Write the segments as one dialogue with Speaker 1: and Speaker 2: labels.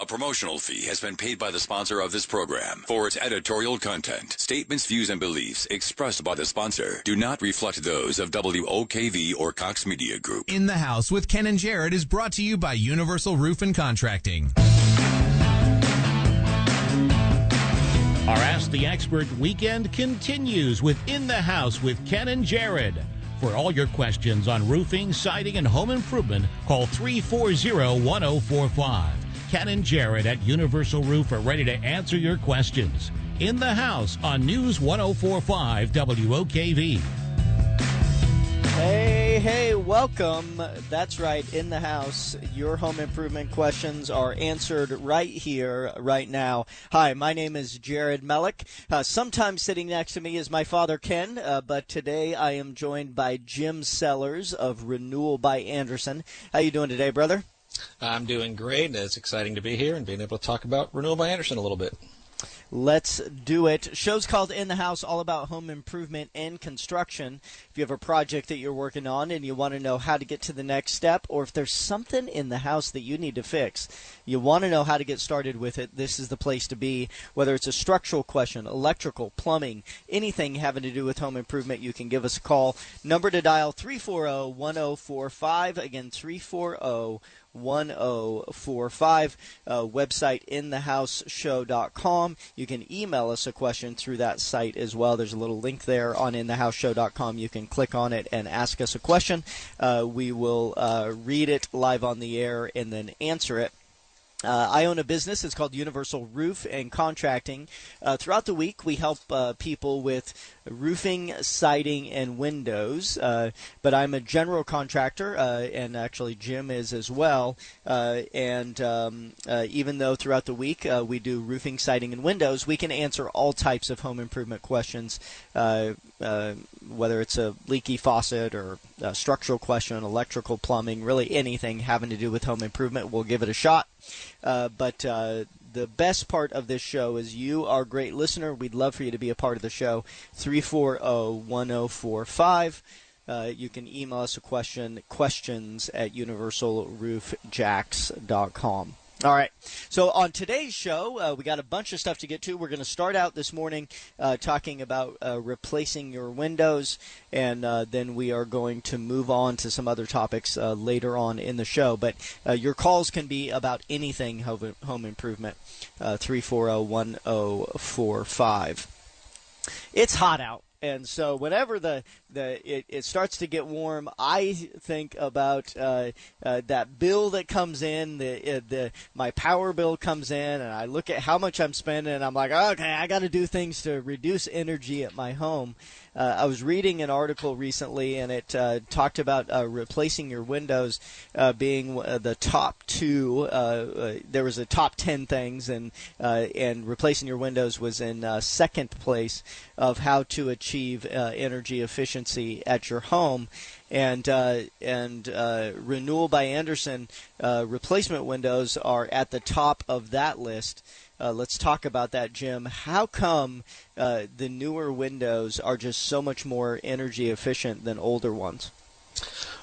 Speaker 1: A promotional fee has been paid by the sponsor of this program for its editorial content. Statements, views, and beliefs expressed by the sponsor do not reflect those of WOKV or Cox Media Group.
Speaker 2: In the House with Ken and Jared is brought to you by Universal Roof and Contracting.
Speaker 3: Our Ask the Expert weekend continues with In the House with Ken and Jared. For all your questions on roofing, siding, and home improvement, call 340 1045. Ken and Jared at Universal Roof are ready to answer your questions. In the House on News 1045 WOKV.
Speaker 4: Hey, hey, welcome. That's right, in the house. Your home improvement questions are answered right here, right now. Hi, my name is Jared Mellick. Uh, sometimes sitting next to me is my father, Ken, uh, but today I am joined by Jim Sellers of Renewal by Andersen. How you doing today, brother?
Speaker 5: I'm doing great. And it's exciting to be here and being able to talk about Renewal by Andersen a little bit.
Speaker 4: Let's do it. Show's called In the House, all about home improvement and construction. If you have a project that you're working on and you want to know how to get to the next step, or if there's something in the house that you need to fix, you want to know how to get started with it, this is the place to be. Whether it's a structural question, electrical, plumbing, anything having to do with home improvement, you can give us a call. Number to dial 340 1045. Again, 340 1045. Uh, website inthehouseshow.com. You can email us a question through that site as well. There's a little link there on inthehouseshow.com. You can click on it and ask us a question. Uh, we will uh, read it live on the air and then answer it. Uh, I own a business. It's called Universal Roof and Contracting. Uh, throughout the week, we help uh, people with roofing, siding, and windows. Uh, but I'm a general contractor, uh, and actually Jim is as well. Uh, and um, even though throughout the week we do roofing, siding, and windows, we can answer all types of home improvement questions, whether it's a leaky faucet or a structural question, electrical, plumbing, really anything having to do with home improvement. We'll give it a shot. Uh, but uh, the best part of this show is you, our great listener. We'd love for you to be a part of the show. 340 1045. Uh, you can email us a question, questions at universalroofjacks.com. All right. So on today's show, uh, we got a bunch of stuff to get to. We're going to start out this morning uh, talking about uh, replacing your windows, and uh, then we are going to move on to some other topics uh, later on in the show. But uh, your calls can be about anything home, home improvement. Three four zero one zero four five. It's hot out. And so whenever the the it, it starts to get warm, I think about uh, uh, that bill that comes in. The uh, the my power bill comes in, and I look at how much I'm spending, and I'm like, okay, I got to do things to reduce energy at my home. Uh, I was reading an article recently, and it uh, talked about uh, replacing your windows uh, being uh, the top two. Uh, there was a top ten things, and and replacing your windows was in second place of how to achieve energy efficiency at your home and uh, and uh, renewal by Andersen uh, replacement windows are at the top of that list. Uh, let's talk about that, Jim. How come uh, the newer windows are just so much more energy efficient than older ones?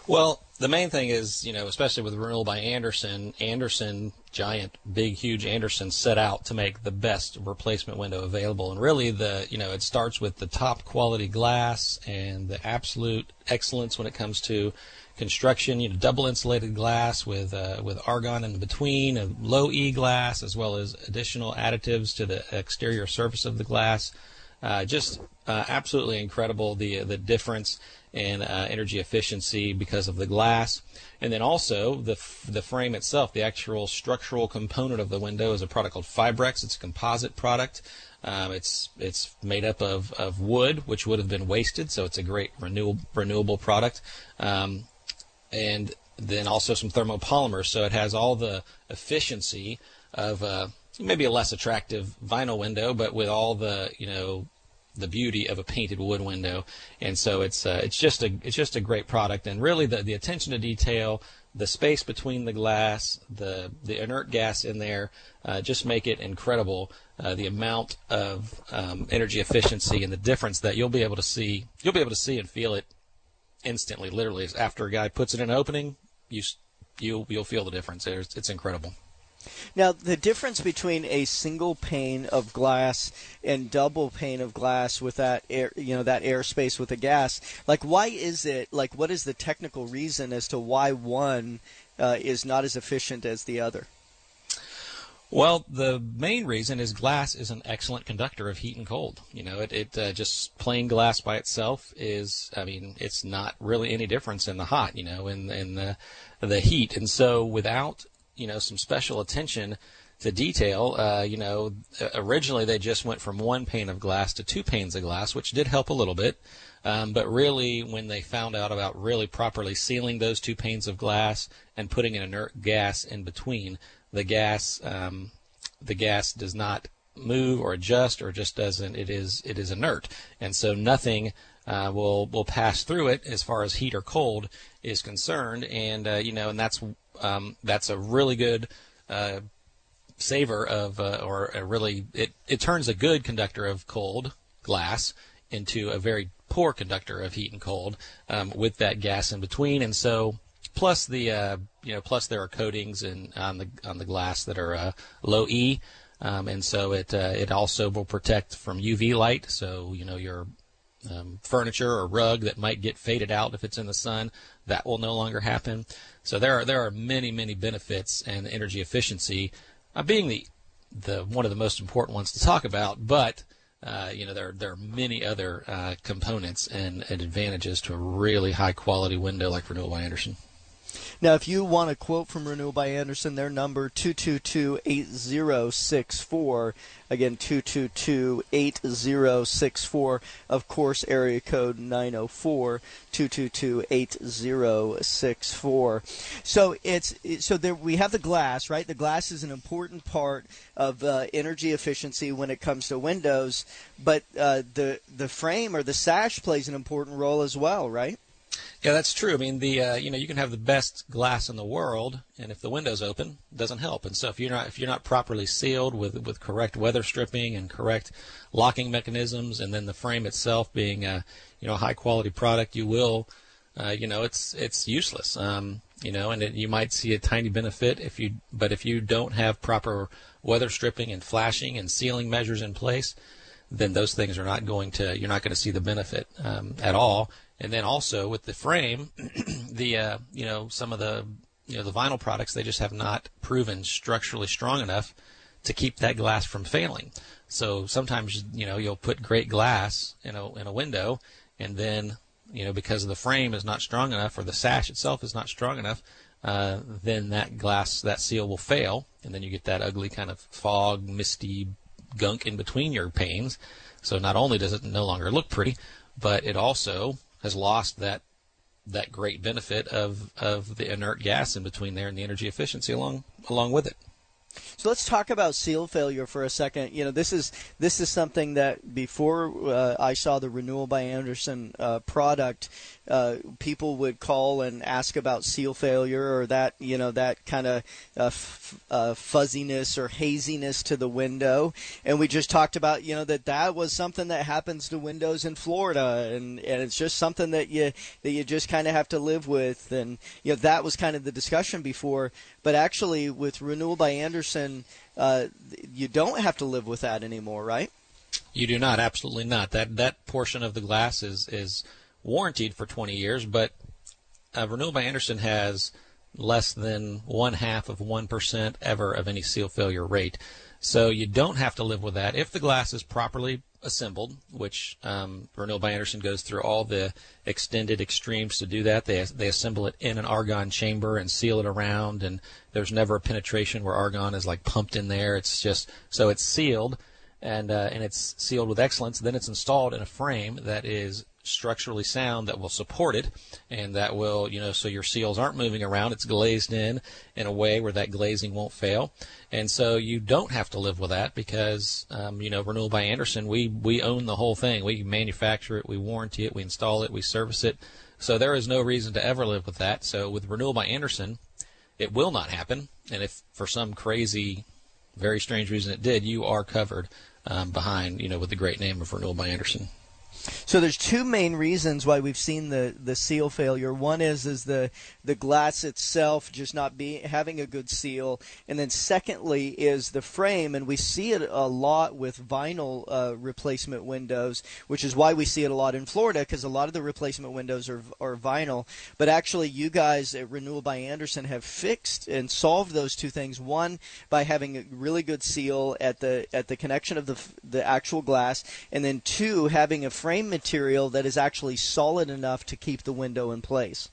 Speaker 5: Well, the main thing is, you know, especially with renewal by Anderson, Andersen, giant, big, huge Andersen set out to make the best replacement window available. And really, the, you know, it starts with the top quality glass and the absolute excellence when it comes to construction, you know, double insulated glass with uh, with argon in between, a low E glass, as well as additional additives to the exterior surface of the glass. Uh, just uh, absolutely incredible the the difference in uh, energy efficiency because of the glass, and then also the f- the frame itself, the actual structural component of the window is a product called Fibrex. It's a composite product. Um, it's it's made up of, of wood, which would have been wasted, so it's a great renewable renewable product. Um, and then also some thermopolymers. So it has all the efficiency of uh, maybe a less attractive vinyl window, but with all the you know the beauty of a painted wood window. And so it's uh, it's just a it's just a great product, and really the the attention to detail, the space between the glass, the the inert gas in there, uh, just make it incredible. Uh, the amount of um, energy efficiency and the difference that you'll be able to see, you'll be able to see and feel it instantly. Literally, after a guy puts it in an opening, you you'll you'll feel the difference. It's, it's incredible.
Speaker 4: Now, the difference between a single pane of glass and double pane of glass with that air, you know, that airspace with the gas, like why is it? Like, what is the technical reason as to why one uh, is not as efficient as the other?
Speaker 5: Well, the main reason is glass is an excellent conductor of heat and cold. You know, it, it uh, just plain glass by itself is, I mean, it's not really any difference in the hot, you know, in in the the heat. And so, without you know some special attention to detail. Uh, you know, originally they just went from one pane of glass to two panes of glass, which did help a little bit. Um, but really, when they found out about really properly sealing those two panes of glass and putting an inert gas in between, the gas um, the gas does not move or adjust or just doesn't. It is it is inert, and so nothing uh, will will pass through it as far as heat or cold is concerned. And uh, you know, and that's um, that's a really good uh, saver of, uh, or a really, it, it turns a good conductor of cold glass into a very poor conductor of heat and cold um, with that gas in between. And so, plus the, uh, you know, plus there are coatings in, on the on the glass that are uh, low E. Um, and so it uh, it also will protect from UV light. So you know your um, furniture or rug that might get faded out if it's in the sun, that will no longer happen. So there are there are many many benefits and energy efficiency uh, being the the one of the most important ones to talk about, but uh, you know there there are many other uh, components and, and, advantages to a really high quality window like Renewal by Andersen.
Speaker 4: Now, if you want a quote from Renewal by Andersen, their number 222-8064. Again, 222-8064. Of course, area code 904-222-8064. So it's so there we have the glass, right? The glass is an important part of uh, energy efficiency when it comes to windows, but uh, the the frame or the sash plays an important role as well, right?
Speaker 5: Yeah, that's true. I mean, the uh, you know you can have the best glass in the world, and if the window's open, it doesn't help. And so if you're not if you're not properly sealed with with correct weather stripping and correct locking mechanisms, and then the frame itself being a you know a high quality product, you will uh, you know it's it's useless. Um, you know, and it, you might see a tiny benefit if you, but if you don't have proper weather stripping and flashing and sealing measures in place, then those things are not going to you're not going to see the benefit um, at all and then also with the frame, the uh, you know some of the you know the vinyl products they just have not proven structurally strong enough to keep that glass from failing. So sometimes you know you'll put great glass in a in a window, and then you know because the frame is not strong enough or the sash itself is not strong enough, uh, then that glass that seal will fail, and then you get that ugly kind of fog, misty gunk in between your panes. So not only does it no longer look pretty, but it also has lost that that great benefit of of the inert gas in between there and the energy efficiency along along with it.
Speaker 4: So let's talk about seal failure for a second. You know, this is this is something that before uh, I saw the Renewal by Andersen uh, product, uh, people would call and ask about seal failure or that you know that kind of uh, f- uh, fuzziness or haziness to the window, and we just talked about you know that that was something that happens to windows in Florida, and and it's just something that you that you just kind of have to live with, and you know that was kind of the discussion before, but actually with Renewal by Andersen, uh, you don't have to live with that anymore, right?
Speaker 5: You do not, absolutely not. That that portion of the glass is is warranted for 20 years, but uh, Renewal by Andersen has less than one half of 1% ever of any seal failure rate. So you don't have to live with that. If the glass is properly assembled, which um, by Andersen goes through all the extended extremes to do that. They they assemble it in an argon chamber and seal it around, and there's never a penetration where argon is like pumped in there. It's just so it's sealed, and uh, and it's sealed with excellence. Then it's installed in a frame that is structurally sound that will support it, and that will, you know, so your seals aren't moving around. It's glazed in in a way where that glazing won't fail, and so you don't have to live with that because, um, you know, Renewal by Andersen, we we own the whole thing. We manufacture it, we warranty it, we install it, we service it. So there is no reason to ever live with that. So with Renewal by Andersen, it will not happen. And if for some crazy, very strange reason it did, you are covered um, behind, you know, with the great name of Renewal by Andersen.
Speaker 4: So there's two main reasons why we've seen the, the seal failure. One is is the the glass itself just not be having a good seal, and then secondly is the frame, and we see it a lot with vinyl uh, replacement windows, which is why we see it a lot in Florida because a lot of the replacement windows are are vinyl. But actually, you guys at Renewal by Andersen have fixed and solved those two things. One by having a really good seal at the at the connection of the the actual glass, and then two having a frame frame material that is actually solid enough to keep the window in place.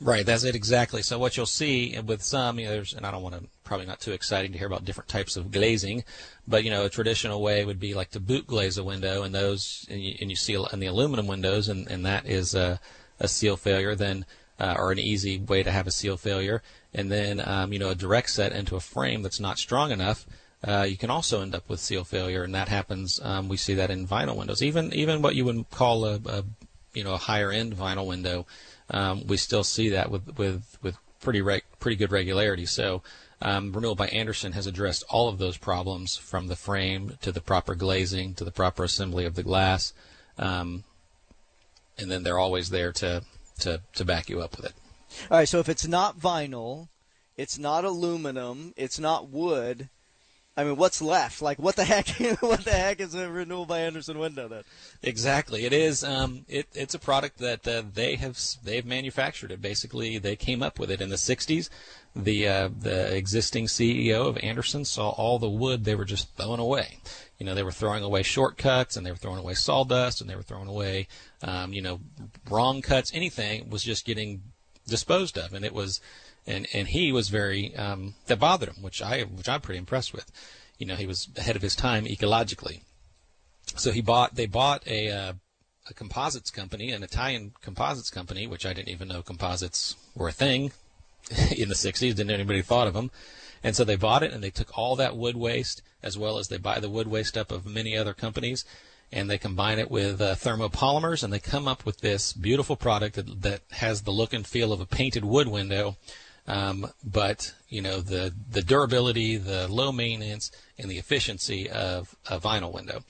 Speaker 5: Right, that's it exactly. So what you'll see with some, you know, there's, and I don't want to, probably not too exciting to hear about different types of glazing, but you know, a traditional way would be like to boot glaze a window, and those, and you, and you see in the aluminum windows, and, and that is a, a seal failure. Then, uh, or an easy way to have a seal failure, and then, um, you know, a direct set into a frame that's not strong enough uh, you can also end up with seal failure, and that happens. Um, we see that in vinyl windows, even even what you would call a, a you know a higher end vinyl window. Um, we still see that with with with pretty reg- pretty good regularity. So. Um, Renewal by Andersen has addressed all of those problems from the frame to the proper glazing to the proper assembly of the glass, um, and then they're always there to, to, to back you up with it.
Speaker 4: All right, so if it's not vinyl, it's not aluminum, it's not wood, I mean, what's left? Like, what the heck? what the heck is a renewal by Andersen window then?
Speaker 5: Exactly, it is. Um, it, it's a product that uh, they have they've manufactured it. Basically, they came up with it in the '60s. The uh, the existing CEO of Andersen saw all the wood they were just throwing away. You know, they were throwing away shortcuts, and they were throwing away sawdust, and they were throwing away, um, you know, wrong cuts. Anything was just getting disposed of, and it was and and he was very um, that bothered him, which I which I'm pretty impressed with. You know, he was ahead of his time ecologically. So he bought they bought a uh, a composites company, an Italian composites company, which I didn't even know composites were a thing in the 60s. Didn't anybody thought of them. And so they bought it, and they took all that wood waste, as well as they buy the wood waste up of many other companies, and they combine it with uh, thermopolymers, and they come up with this beautiful product that, that has the look and feel of a painted wood window um, but you know the the durability, the low maintenance, and the efficiency of a vinyl window,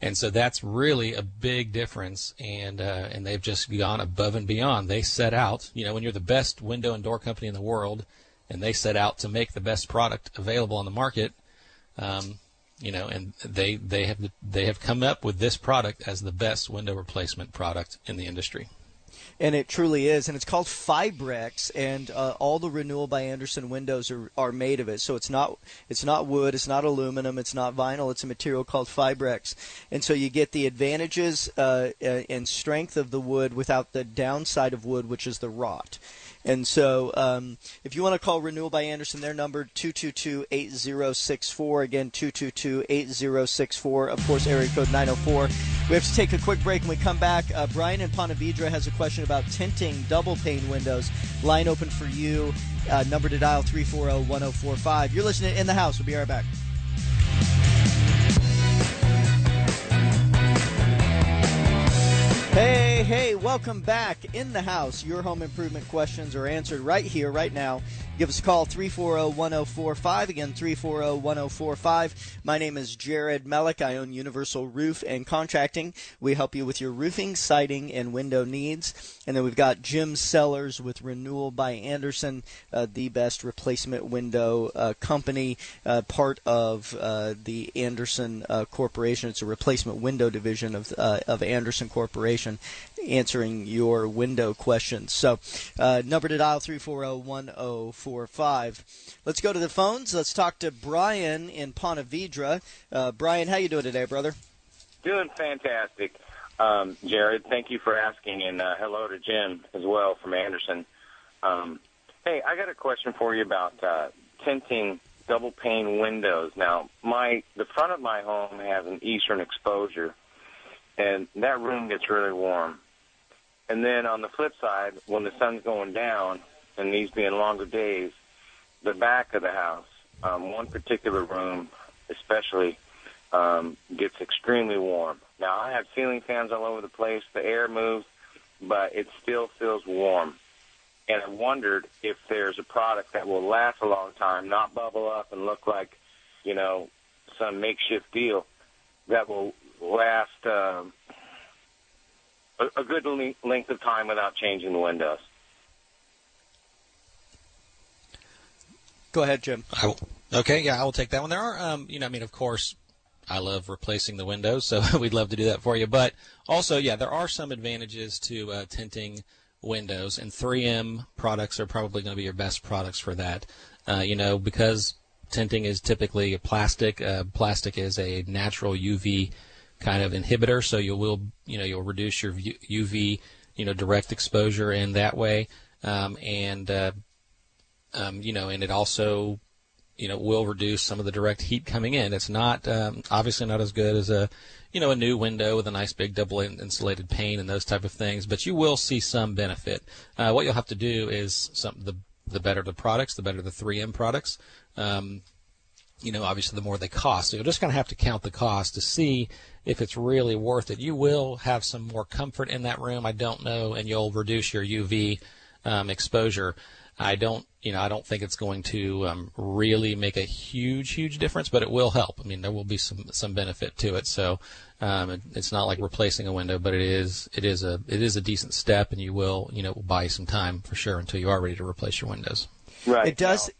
Speaker 5: and so that's really a big difference. And uh, and they've just gone above and beyond. They set out, you know, when you're the best window and door company in the world, and they set out to make the best product available on the market. Um, you know, and they they have they have come up with this product as the best window replacement product in the industry
Speaker 4: and it truly is. And it's called Fibrex, and uh, all the Renewal by Andersen windows are, are made of it. So it's not it's not wood, it's not aluminum, it's not vinyl. It's a material called Fibrex, and so you get the advantages uh, uh and strength of the wood without the downside of wood, which is the rot. And so, um, if you want to call Renewal by Andersen, their number 222-8064. Again, 222-8064. Of course, area code 904. We have to take a quick break. When we come back, uh, Brian in Ponte Vedra has a question about tinting double pane windows. Line open for you. Uh, number to dial 340-1045. You're listening In the House. We'll be right back. Hey, hey, welcome back in the house. Your home improvement questions are answered right here, right now. Give us a call, 340 1045. Again, 340 1045. My name is Jared Mellick. I own Universal Roof and Contracting. We help you with your roofing, siding, and window needs. And then we've got Jim Sellers with Renewal by Andersen, uh, the best replacement window uh, company, uh, part of uh, the Andersen uh, Corporation. It's a replacement window division of, uh, of Andersen Corporation answering your window questions. So, uh, number to dial 340-1045. Let's go to the phones. Let's talk to Brian in Ponte Vedra. Uh, Brian, how you doing today, brother?
Speaker 6: Doing fantastic, um, Jared. Thank you for asking, and uh, hello to Jim as well from Andersen. Um, hey, I got a question for you about uh, tinting double pane windows. Now, my the front of my home has an eastern exposure, and that room gets really warm And then on the flip side, when the sun's going down, and these being longer days, the back of the house, um, one particular room especially, um, gets extremely warm. Now I have ceiling fans all over the place. The air moves, but it still feels warm. And I wondered if there's a product that will last a long time, not bubble up and look like, you know, some makeshift deal that will last um, a, a good le- length of time without changing the windows.
Speaker 4: Go ahead, Jim.
Speaker 5: I will, okay, yeah, I will take that one. There are, um, you know, I mean, of course, I love replacing the windows, so we'd love to do that for you. But also, yeah, there are some advantages to uh, tinting windows, and 3M products are probably going to be your best products for that. Uh, you know, because tinting is typically plastic. Uh, plastic is a natural UV kind of inhibitor, so you will, you know, you'll reduce your UV, you know, direct exposure in that way, um, and uh, um, you know, and it also you know will reduce some of the direct heat coming in. It's not um, obviously not as good as a you know a new window with a nice big double insulated pane and those type of things, but you will see some benefit. Uh, what you'll have to do is some the the better the products, the better the 3M products. Um, you know, obviously, the more they cost. So you're just going to have to count the cost to see if it's really worth it. You will have some more comfort in that room. I don't know, and you'll reduce your UV um, exposure. I don't, you know, I don't think it's going to um, really make a huge, huge difference, but it will help. I mean, there will be some some benefit to it. So um, it, it's not like replacing a window, but it is it is a it is a decent step, and you will, you know, buy some time for sure until you are ready to replace your windows.
Speaker 6: Right.
Speaker 4: It does.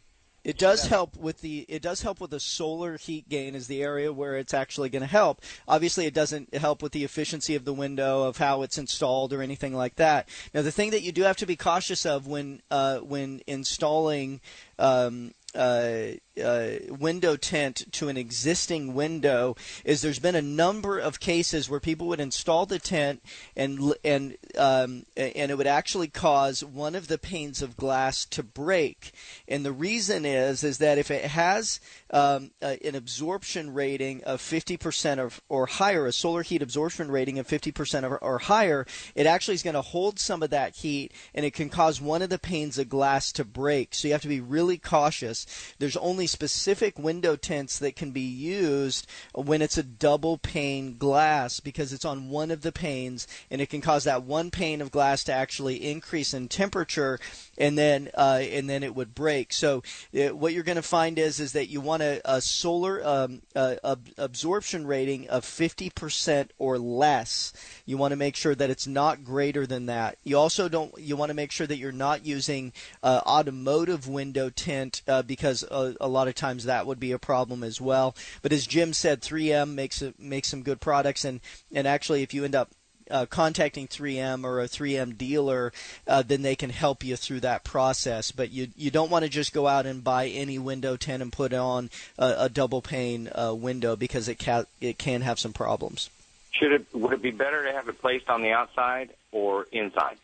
Speaker 4: It does help with the it does help with the solar heat gain is the area where it's actually going to help. Obviously, it doesn't help with the efficiency of the window of how it's installed or anything like that. Now, the thing that you do have to be cautious of when uh, when installing um, uh, uh, window tint to an existing window is there's been a number of cases where people would install the tent and and um, and it would actually cause one of the panes of glass to break. And the reason is is that if it has um, uh, an absorption rating of 50% or, or higher a solar heat absorption rating of 50% or, or higher it actually is going to hold some of that heat and it can cause one of the panes of glass to break. So you have to be really cautious. There's only specific window tints that can be used when it's a double pane glass because it's on one of the panes and it can cause that one pane of glass to actually increase in temperature and then uh, and then it would break. So it, uh, what you're going to find is is that you want a, a solar um, uh, ab- absorption rating of 50% or less. You want to make sure that it's not greater than that. You also don't you want to make sure that you're not using uh, automotive window tint uh, because a, a, lot of times that would be a problem as well. But as Jim said, 3M makes a, makes some good products and and actually if you end up uh, contacting 3M or a 3M dealer, uh, then they can help you through that process. But you you don't want to just go out and buy any window tint and put on a, a double pane uh, window because it can it can have some problems.
Speaker 6: Should it would it be better to have it placed on the outside or inside?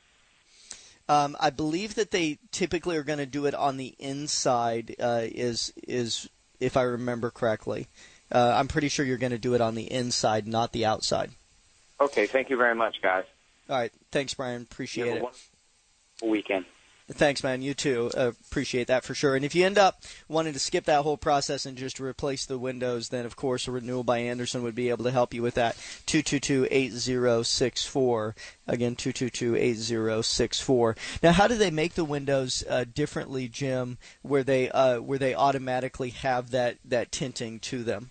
Speaker 4: Um, I believe that they typically are going to do it on the inside. Uh, is is if I remember correctly. Uh, I'm pretty sure you're going to do it on the inside, not the outside.
Speaker 6: Okay, thank you very much, guys.
Speaker 4: All right, thanks, Brian. Appreciate it.
Speaker 6: Weekend.
Speaker 4: Thanks, man. You too. Uh, appreciate that for sure. And if you end up wanting to skip that whole process and just replace the windows, then of course a renewal by Andersen would be able to help you with that. 222-8064. Again, 222-8064. Now, how do they make the windows uh, differently, Jim, where they uh, where they automatically have that that tinting to them?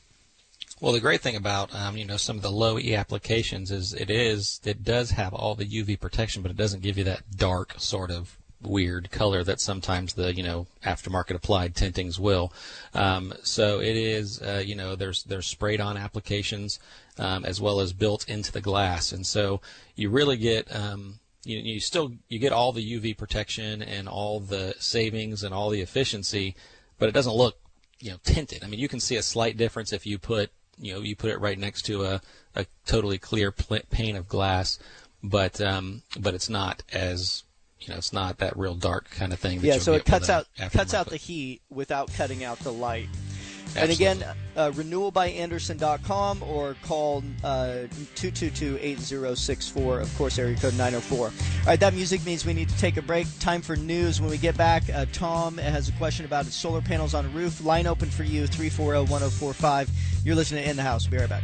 Speaker 5: Well, the great thing about um, you know some of the low E applications is it is it does have all the UV protection, but it doesn't give you that dark sort of weird color that sometimes the you know aftermarket applied tintings will. Um, so it is uh, you know there's there's sprayed on applications um, as well as built into the glass, and so you really get um, you, you still you get all the UV protection and all the savings and all the efficiency, but it doesn't look you know tinted. I mean you can see a slight difference if you put you know you put it right next to a, a totally clear pane of glass, but um, but it's not as you know it's not that real dark kind of thing.
Speaker 4: yeah, so it cuts out cuts out the heat without cutting out the light. And again, uh, renewalbyandersen.com or call uh, 222-8064, of course, area code 904. All right, that music means we need to take a break. Time for news. When we get back, uh, Tom has a question about solar panels on a roof. Line open for you, 340-1045. You're listening to In the House. We'll be right back.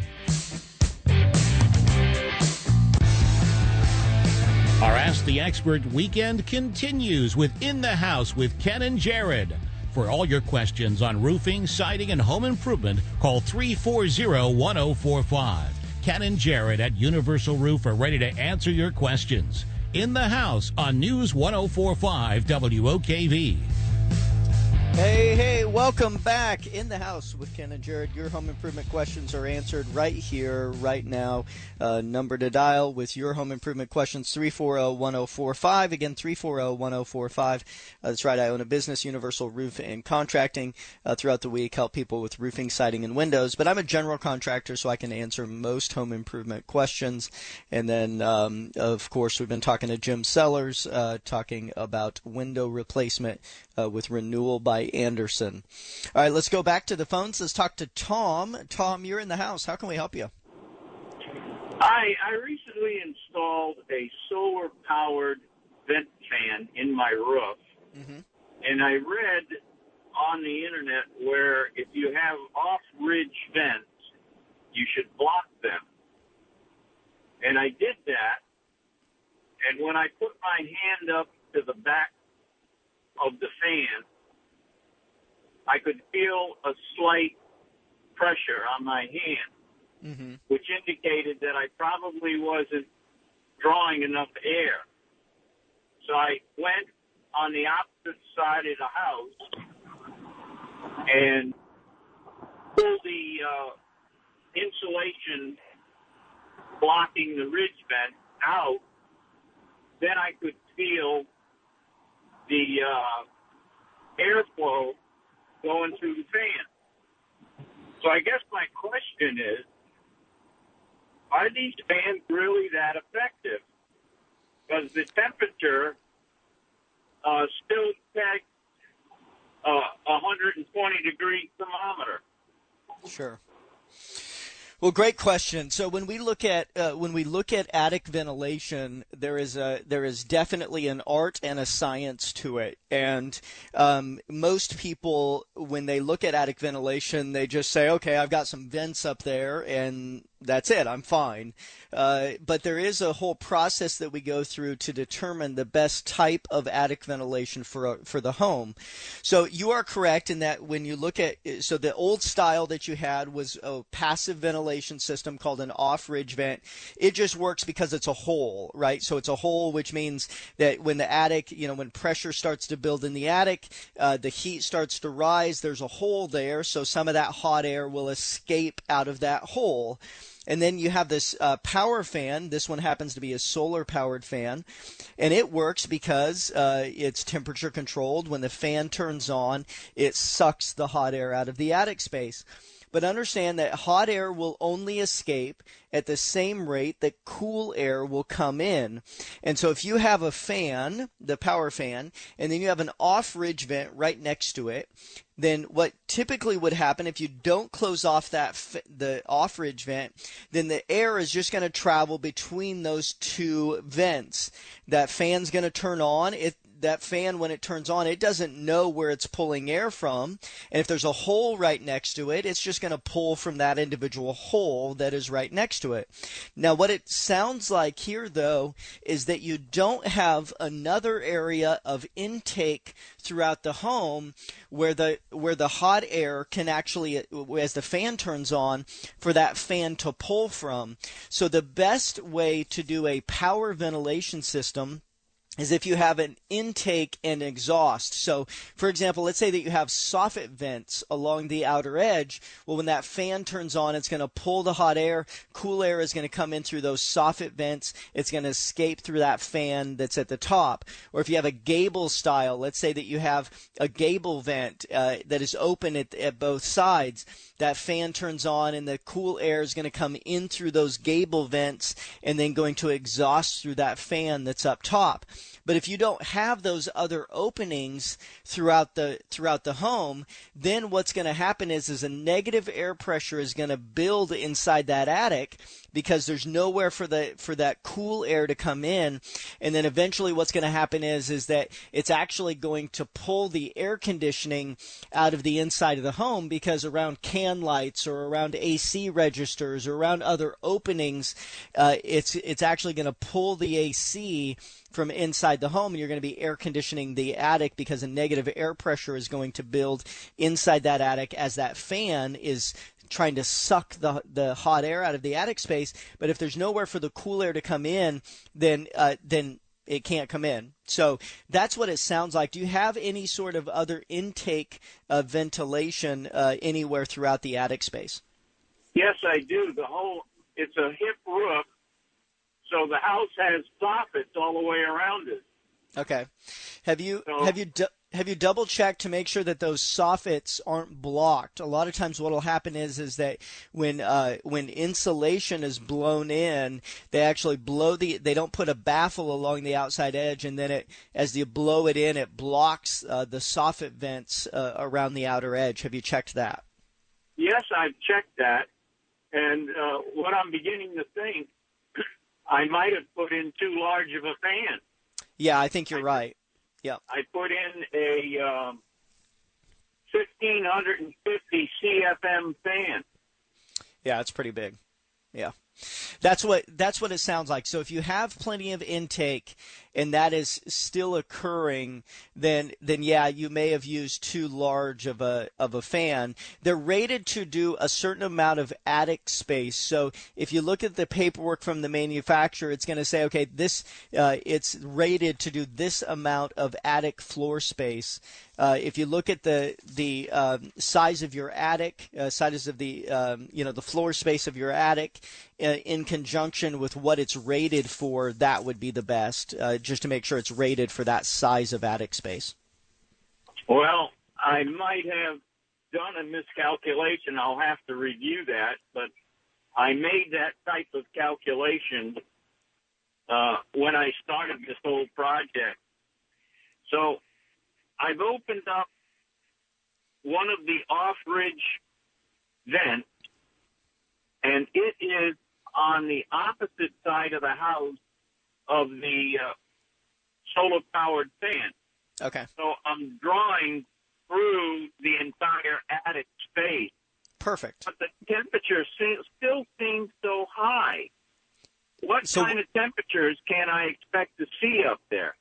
Speaker 3: Our Ask the Expert weekend continues with In the House with Ken and Jared. For all your questions on roofing, siding, and home improvement, call 340-1045. Ken and Jared at Universal Roof are ready to answer your questions. In the House on News 1045 WOKV.
Speaker 4: Hey, hey, welcome back in the house with Ken and Jared. Your home improvement questions are answered right here, right now. Uh, number to dial with your home improvement questions 340 1045. Again, 340 1045. Uh, that's right, I own a business, Universal Roof and Contracting. Uh, throughout the week, help people with roofing, siding, and windows. But I'm a general contractor, so I can answer most home improvement questions. And then, um, of course, we've been talking to Jim Sellers, uh, talking about window replacement uh, with renewal by Andersen. All right, let's go back to the phones. Let's talk to Tom. Tom, you're in the house. How can we help you?
Speaker 7: Hi, I recently installed a solar powered vent fan in my roof. Mm-hmm. And I read on the internet where if you have off ridge vents, you should block them. And I did that. And when I put my hand up to the back of the fan, I could feel a slight pressure on my hand, mm-hmm. which indicated that I probably wasn't drawing enough air. So I went on the opposite side of the house and pulled the uh, insulation blocking the ridge vent out. Then I could feel the uh, airflow going through the fan. So I guess my question is, are these fans really that effective? Because the temperature uh, still takes uh, 120 degree thermometer.
Speaker 4: Sure. Well, great question. So when we look at uh, when we look at attic ventilation, there is a there is definitely an art and a science to it. And um, most people, when they look at attic ventilation, they just say, "Okay, I've got some vents up there, and that's it. I'm fine. Uh, but there is a whole process that we go through to determine the best type of attic ventilation for for the home. So you are correct in that when you look at so the old style that you had was a passive ventilation system called an off ridge vent. It just works because it's a hole, right? So it's a hole, which means that when the attic, you know, when pressure starts to build in the attic, uh, the heat starts to rise. There's a hole there, so some of that hot air will escape out of that hole. And then you have this uh, power fan. This one happens to be a solar powered fan. And it works because uh, it's temperature controlled. When the fan turns on, it sucks the hot air out of the attic space. But understand that hot air will only escape at the same rate that cool air will come in. And so if you have a fan, the power fan, and then you have an off ridge vent right next to it, then what typically would happen if you don't close off that the off ridge vent, then the air is just going to travel between those two vents. That fan's going to turn on. It that fan when it turns on. It doesn't know where it's pulling air from. And if there's a hole right next to it it's just going to pull from that individual hole that is right next to it. Now what it sounds like here though is that you don't have another area of intake throughout the home where the where the hot air can actually as the fan turns on for that fan to pull from. So the best way to do a power ventilation system is if you have an intake and exhaust. So, for example, let's say that you have soffit vents along the outer edge. Well, when that fan turns on, it's going to pull the hot air. Cool air is going to come in through those soffit vents. It's going to escape through that fan that's at the top. Or if you have a gable style, let's say that you have a gable vent uh, that is open at, at both sides. That fan turns on and the cool air is going to come in through those gable vents and then going to exhaust through that fan that's up top. But if you don't have those other openings throughout the throughout the home, then what's going to happen is is a negative air pressure is going to build inside that attic because there's nowhere for the for that cool air to come in. And then eventually what's going to happen is is that it's actually going to pull the air conditioning out of the inside of the home because around can lights or around AC registers or around other openings uh, it's it's actually going to pull the AC from inside the home and you're going to be air conditioning the attic because a negative air pressure is going to build inside that attic as that fan is trying to suck the the hot air out of the attic space. But if there's nowhere for the cool air to come in, then uh, then it can't come in. So that's what it sounds like. Do you have any sort of other intake of ventilation uh, anywhere throughout the attic space?
Speaker 7: Yes, I do. The whole it's a hip roof, so the house has soffits all the way around it.
Speaker 4: Okay. Have you so, have you have you double checked to make sure that those soffits aren't blocked? A lot of times, what will happen is is that when uh, when insulation is blown in, they actually blow the they don't put a baffle along the outside edge, and then it as you blow it in, it blocks uh, the soffit vents uh, around the outer edge. Have you checked that?
Speaker 7: Yes, I've checked that, and uh, what I'm beginning to think, I might have put in too large of a fan.
Speaker 4: Yeah, I think you're right. Yeah.
Speaker 7: I put in a um, 1550 CFM fan.
Speaker 4: Yeah, it's pretty big. Yeah. That's what that's what it sounds like. So if you have plenty of intake and that is still occurring, then then yeah, you may have used too large of a of a fan. They're rated to do a certain amount of attic space. So if you look at the paperwork from the manufacturer, it's going to say, okay, this uh, it's rated to do this amount of attic floor space. Uh, if you look at the the um, size of your attic, uh, size of the um, you know the floor space of your attic, uh, in conjunction with what it's rated for, that would be the best. Uh, just to make sure it's rated for that size of attic space.
Speaker 7: Well, I might have done a miscalculation. I'll have to review that, but I made that type of calculation uh, when I started this whole project. So I've opened up one of the off-ridge vents, and it is on the opposite side of the house of the uh, solar-powered fan.
Speaker 4: Okay.
Speaker 7: So I'm drawing through the entire attic space.
Speaker 4: Perfect.
Speaker 7: But the temperature still seems so high. What so, kind of temperatures can I expect to see up there?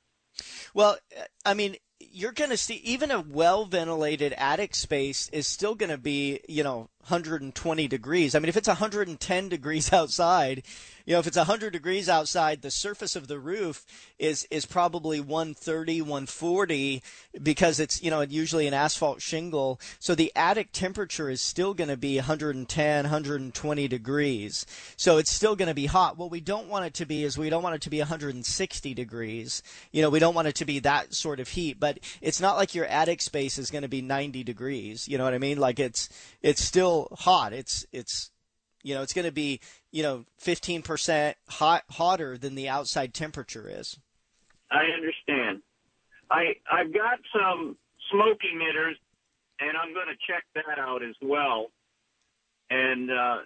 Speaker 4: Well, I mean, you're going to see even a well ventilated attic space is still going to be, you know, 120 degrees. I mean, if it's 110 degrees outside, you know, if it's 100 degrees outside, the surface of the roof is is probably 130, 140 because it's, you know, usually an asphalt shingle. So the attic temperature is still going to be 110, 120 degrees. So it's still going to be hot. What we don't want it to be is we don't want it to be 160 degrees. You know, we don't want it to be that sort of heat, but it's not like your attic space is going to be 90 degrees. You know what I mean? Like it's it's still hot. It's it's you know, it's going to be, you know, 15% hot, hotter than the outside temperature is.
Speaker 7: I understand. I, I've got some smoke emitters, and I'm going to check that out as well. And uh,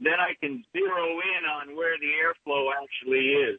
Speaker 7: then I can zero in on where the airflow actually is.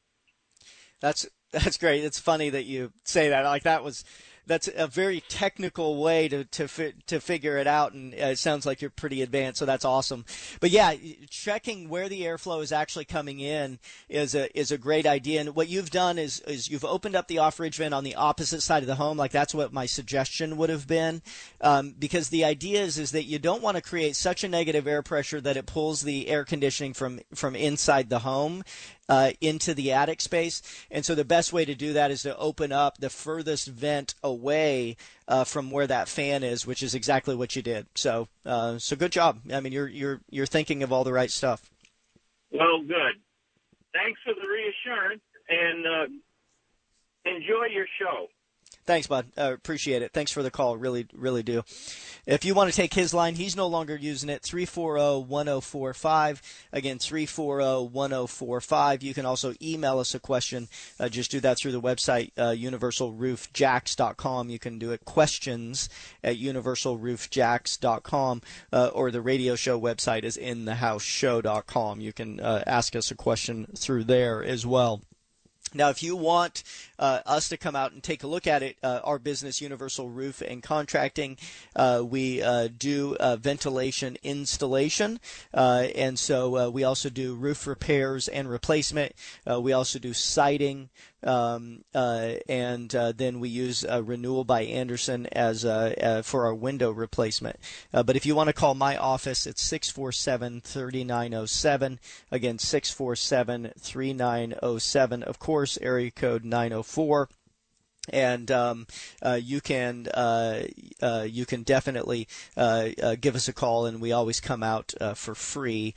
Speaker 4: That's that's great. It's funny that you say that. Like that was that's a very technical way to to fi- to figure it out, and it sounds like you're pretty advanced, so that's awesome. But yeah, checking where the airflow is actually coming in is a is a great idea. And what you've done is is you've opened up the off ridge vent on the opposite side of the home, like that's what my suggestion would have been, um, because the idea is is that you don't want to create such a negative air pressure that it pulls the air conditioning from from inside the home uh, into the attic space. And so the best way to do that is to open up the furthest vent away uh, from where that fan is, which is exactly what you did. So, uh, so good job. I mean, you're you're you're thinking of all the right stuff.
Speaker 7: Well, good. Thanks for the reassurance and uh, enjoy your show.
Speaker 4: Thanks, bud. Uh, appreciate it. Thanks for the call. Really, really do. If you want to take his line, he's no longer using it. 340-1045. Again, 340-1045. You can also email us a question. Uh, just do that through the website, uh, universalroofjacks.com. You can do it questions at universalroofjacks.com, uh, or the radio show website is inthehouseshow.com. You can uh, ask us a question through there as well. Now, if you want uh, us to come out and take a look at it, uh, our business, Universal Roof and Contracting, uh, we uh, do uh, ventilation installation, uh, and so we also do roof repairs and replacement. we also do siding, um, and then we use Renewal by Andersen as for our window replacement. but if you want to call my office, it's 647-3907. Again, 647-3907. Of course, area code 904 and um, uh, you can uh, uh, you can definitely uh, uh, give us a call, and we always come out uh, for free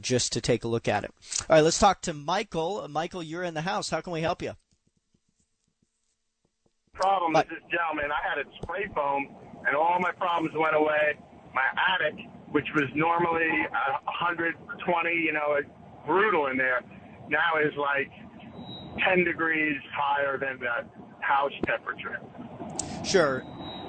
Speaker 4: just to take a look at it. All right, let's talk to Michael. Michael, you're in the house. How can we help you?
Speaker 8: Problem is this gentleman. I had a spray foam, and all my problems went away. My attic, which was normally uh, 120, you know, brutal in there, now is like 10 degrees higher than the house temperature.
Speaker 4: Sure.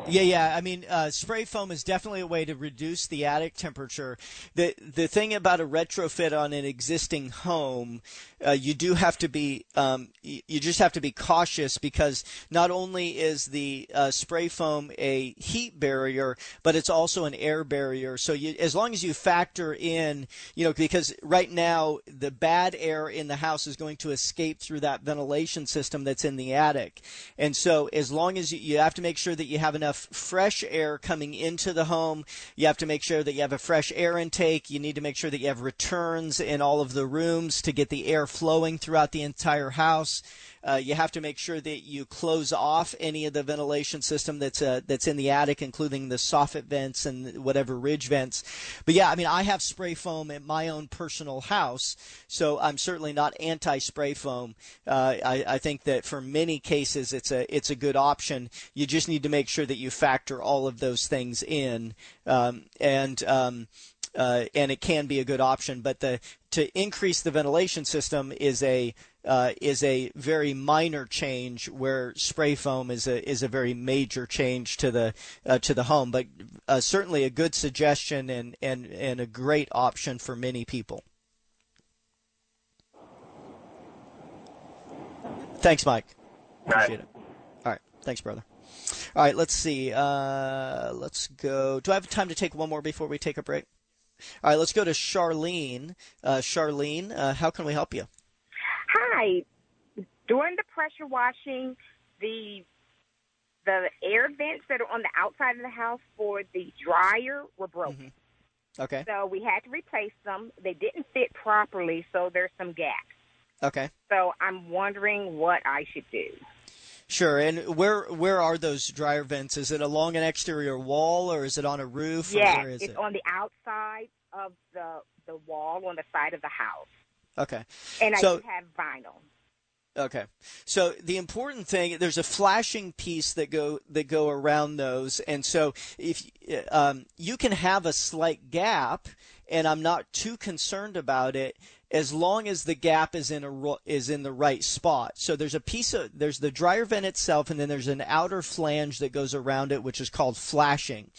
Speaker 4: Yeah, yeah. I mean, uh, spray foam is definitely a way to reduce the attic temperature. the The thing about a retrofit on an existing home, uh, you do have to be, um, you just have to be cautious because not only is the uh, spray foam a heat barrier, but it's also an air barrier. So you, as long as you factor in, you know, because right now the bad air in the house is going to escape through that ventilation system that's in the attic, and so as long as you, you have to make sure that you have enough enough fresh air coming into the home. You have to make sure that you have a fresh air intake. You need to make sure that you have returns in all of the rooms to get the air flowing throughout the entire house. Uh, you have to make sure that you close off any of the ventilation system that's uh, that's in the attic, including the soffit vents and whatever ridge vents. But yeah, I mean, I have spray foam at my own personal house, so I'm certainly not anti-spray foam. Uh, I, I think that for many cases, it's a it's a good option. You just need to make sure that you factor all of those things in, um, and um, uh, and it can be a good option. But the to increase the ventilation system is a uh, is a very minor change, where spray foam is a is a very major change to the uh, to the home. But uh, certainly a good suggestion and, and and a great option for many people. Thanks, Mike. Appreciate it. All right. Thanks, brother. All right. Let's see. Uh, let's go. Do I have time to take one more before we take a break? All right. Let's go to Charlene. Uh, Charlene, uh, how can we help you?
Speaker 9: During the pressure washing, the the air vents that are on the outside of the house for the dryer were broken.
Speaker 4: Mm-hmm. Okay.
Speaker 9: So we had to replace them. They didn't fit properly, so there's some gaps.
Speaker 4: Okay.
Speaker 9: So I'm wondering what I should do.
Speaker 4: Sure. And where where are those dryer vents? Is it along an exterior wall or is it on a roof?
Speaker 9: Yeah, it's
Speaker 4: it?
Speaker 9: on the outside of the the wall on the side of the house.
Speaker 4: Okay.
Speaker 9: And
Speaker 4: so,
Speaker 9: I do have vinyl.
Speaker 4: Okay. So the important thing, there's a flashing piece that go that go around those, and so if um, you can have a slight gap, and I'm not too concerned about it as long as the gap is in a is in the right spot. So there's a piece of there's the dryer vent itself, and then there's an outer flange that goes around it, which is called flashing.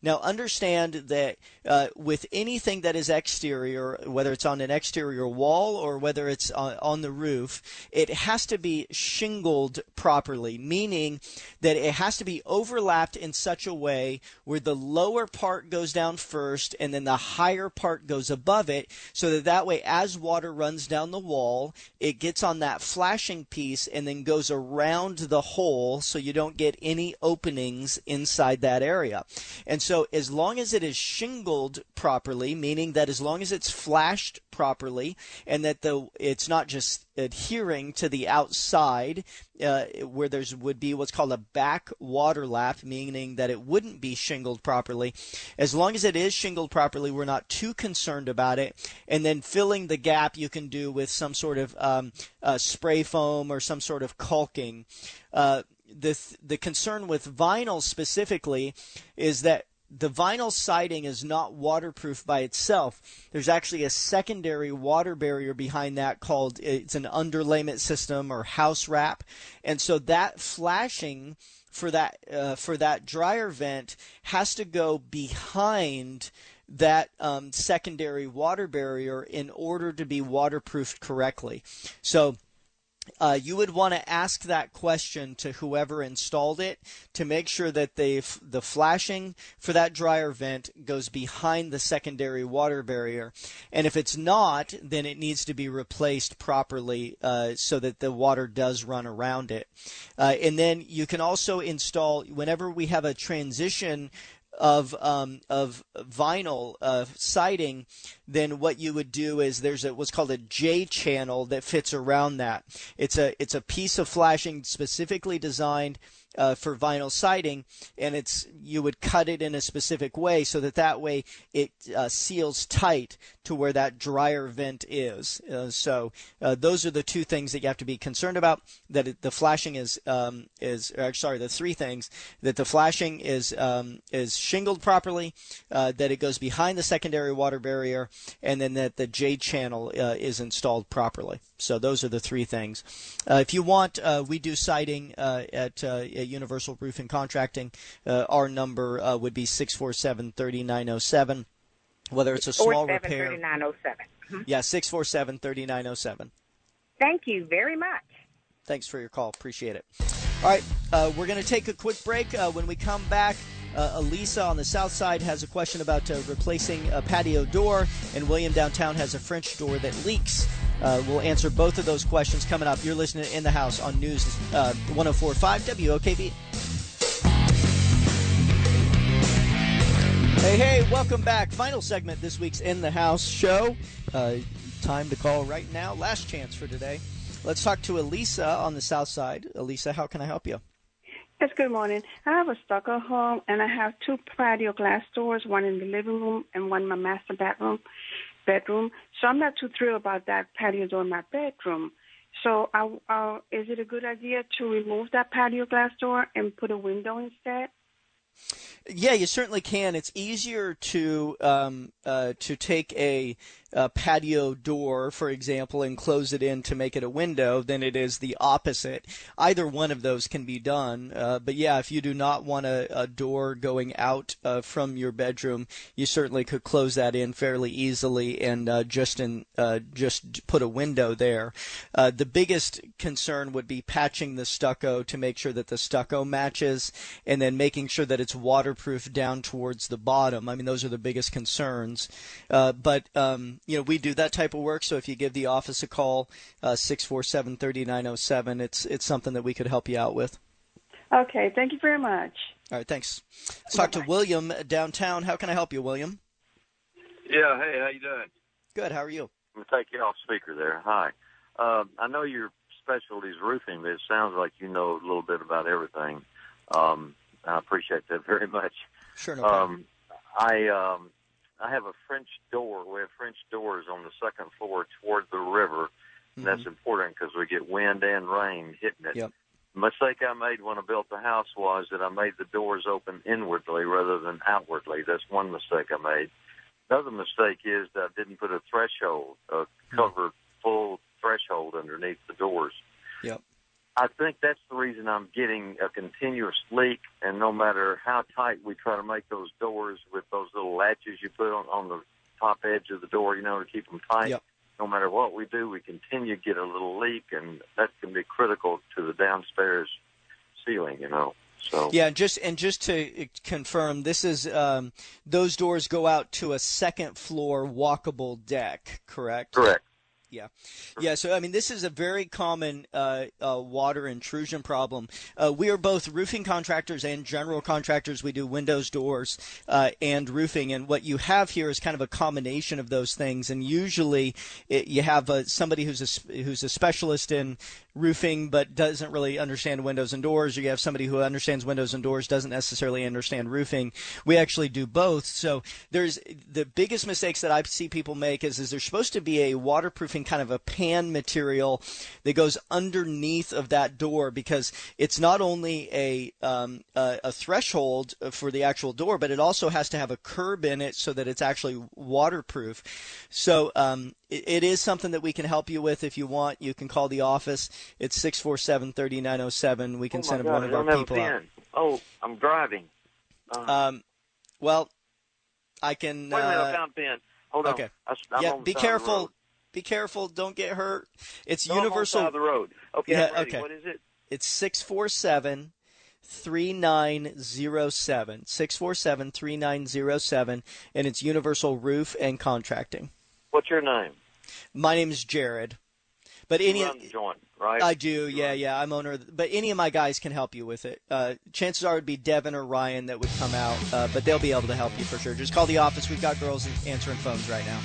Speaker 4: Now understand that uh, with anything that is exterior, whether it's on an exterior wall or whether it's on, on the roof, it has to be shingled properly, meaning that it has to be overlapped in such a way where the lower part goes down first, and then the higher part goes above it, so that that way as water runs down the wall, it gets on that flashing piece and then goes around the hole so you don't get any openings inside that area. And so as long as it is shingled properly, meaning that as long as it's flashed properly and that the it's not just adhering to the outside uh, where there's would be what's called a back water lap meaning that it wouldn't be shingled properly. As long as it is shingled properly we're not too concerned about it. And then filling the gap you can do with some sort of um, uh, spray foam or some sort of caulking. Uh, the the concern with vinyl specifically is that the vinyl siding is not waterproof by itself. There's actually a secondary water barrier behind that called it's an underlayment system or house wrap, and so that flashing for that uh, for that dryer vent has to go behind that um, secondary water barrier in order to be waterproofed correctly. So uh, you would want to ask that question to whoever installed it to make sure that they the flashing for that dryer vent goes behind the secondary water barrier, and if it's not, then it needs to be replaced properly uh, so that the water does run around it. Uh, and then you can also install whenever we have a transition of um, of vinyl uh, siding, then what you would do is there's a, what's called a J channel that fits around that. It's a it's a piece of flashing specifically designed uh, for vinyl siding, and it's you would cut it in a specific way so that that way it uh, seals tight to where that dryer vent is. Uh, so uh, those are the two things that you have to be concerned about. That it, the flashing is um, is sorry, the three things that the flashing is um, is shingled properly, uh, that it goes behind the secondary water barrier, and then that the J channel uh, is installed properly. So those are the three things. if you want, we do siding at at Universal Roofing Contracting. Uh, our number uh, would be 647 3907. Whether it's a small repair.
Speaker 9: 3907. Mm-hmm.
Speaker 4: Yeah, 647 3907.
Speaker 9: Thank you very much.
Speaker 4: Thanks for your call. Appreciate it. All right, uh, we're going to take a quick break. Uh, when we come back, uh, Elisa on the south side has a question about uh, replacing a patio door, and William downtown has a French door that leaks. Uh, we'll answer both of those questions coming up. You're listening in the house on News uh, 1045 WOKV. Hey, hey, welcome back. Final segment this week's In the House show. Uh, time to call right now. Last chance for today. Let's talk to Elisa on the south side. Elisa, how can I help you?
Speaker 10: Yes, good morning. I have a stucco home, and I have two patio glass doors, one in the living room and one in my master bedroom. Bedroom. So I'm not too thrilled about that patio door in my bedroom. So, I, uh, is it a good idea to remove that patio glass door and put a window instead?
Speaker 4: Yeah, you certainly can. It's easier to um, uh, to take a a patio door, for example, and close it in to make it a window than it is the opposite. Either one of those can be done. Uh, but yeah, if you do not want a, a door going out uh, from your bedroom, you certainly could close that in fairly easily and uh, just in uh, just put a window there. Uh, the biggest concern would be patching the stucco to make sure that the stucco matches, and then making sure that it's waterproof down towards the bottom. I mean, those are the biggest concerns. Uh, but um, you know, we do that type of work. So if you give the office a call, uh, six four seven thirty nine zero oh seven, it's it's something that we could help you out with.
Speaker 10: Okay, thank you very much.
Speaker 4: All right, thanks. Let's talk Bye-bye. to William downtown. How can I help you, William?
Speaker 11: Yeah, hey, how you doing?
Speaker 4: Good. How are you?
Speaker 11: I'm gonna take you off speaker there. Hi. Uh, I know your specialty is roofing, but it sounds like you know a little bit about everything. Um, I appreciate that very much.
Speaker 4: Sure, no problem. Um,
Speaker 11: I um, I have a French door. We have French doors on the second floor toward the river. And mm-hmm. that's important because we get wind and rain hitting it.
Speaker 4: Yep.
Speaker 11: The mistake I made when I built the house was that I made the doors open inwardly rather than outwardly. That's one mistake I made. Another mistake is that I didn't put a threshold, a mm-hmm. covered full threshold underneath the doors.
Speaker 4: Yep.
Speaker 11: I think that's the reason I'm getting a continuous leak, and no matter how tight we try to make those doors with those little latches you put on, on the top edge of the door, you know, to keep them tight.
Speaker 4: Yep.
Speaker 11: No matter what we do, we continue to get a little leak, and that can be critical to the downstairs ceiling, you know. So
Speaker 4: yeah, just and just to confirm, this is um, those doors go out to a second floor walkable deck, correct?
Speaker 11: Correct.
Speaker 4: Yeah, yeah. So I mean, this is a very common uh, uh, water intrusion problem. Uh, we are both roofing contractors and general contractors. We do windows, doors, uh, and roofing. And what you have here is kind of a combination of those things. And usually, it, you have uh, somebody who's a who's a specialist in roofing but doesn't really understand windows and doors, or you have somebody who understands windows and doors doesn't necessarily understand roofing. We actually do both. So there's the biggest mistakes that I see people make is is there's supposed to be a waterproofing using kind of a pan material that goes underneath of that door because it's not only a um, a, a threshold for the actual door, but it also has to have a curb in it so that it's actually waterproof. So um, it, it is something that we can help you with if you want. You can call the office. It's six four seven thirty nine zero seven. We can
Speaker 11: oh
Speaker 4: send
Speaker 11: God,
Speaker 4: one of our people out.
Speaker 11: Oh, I'm driving. Uh,
Speaker 4: Um, well, I can.
Speaker 11: wait a minute, I
Speaker 4: uh,
Speaker 11: found a pen. Hold on.
Speaker 4: okay.
Speaker 11: I,
Speaker 4: yeah, be
Speaker 11: side of the
Speaker 4: careful. Be careful. Don't get hurt. It's
Speaker 11: No, I'm on the
Speaker 4: universal.
Speaker 11: of the road. Okay,
Speaker 4: Yeah, okay.
Speaker 11: What is it?
Speaker 4: It's 647 3907. 647 3907. And it's Universal Roof and Contracting.
Speaker 11: What's your name?
Speaker 4: My name is Jared. But
Speaker 11: You
Speaker 4: any.
Speaker 11: run joint, right?
Speaker 4: I do, yeah, yeah. I'm owner, of- but any of my guys can help you with it. Uh, chances are it'd be Devin or Ryan that would come out, uh, but they'll be able to help you for sure. Just call the office. We've got girls answering phones right now.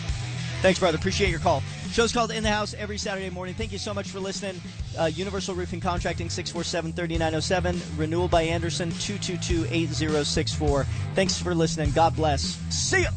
Speaker 4: Thanks, brother. Appreciate your call. Show's called In the House every Saturday morning. Thank you so much for listening. Uh, Universal Roofing Contracting, 647 3907. Renewal by Andersen, 222 8064. Thanks for listening. God bless. See ya.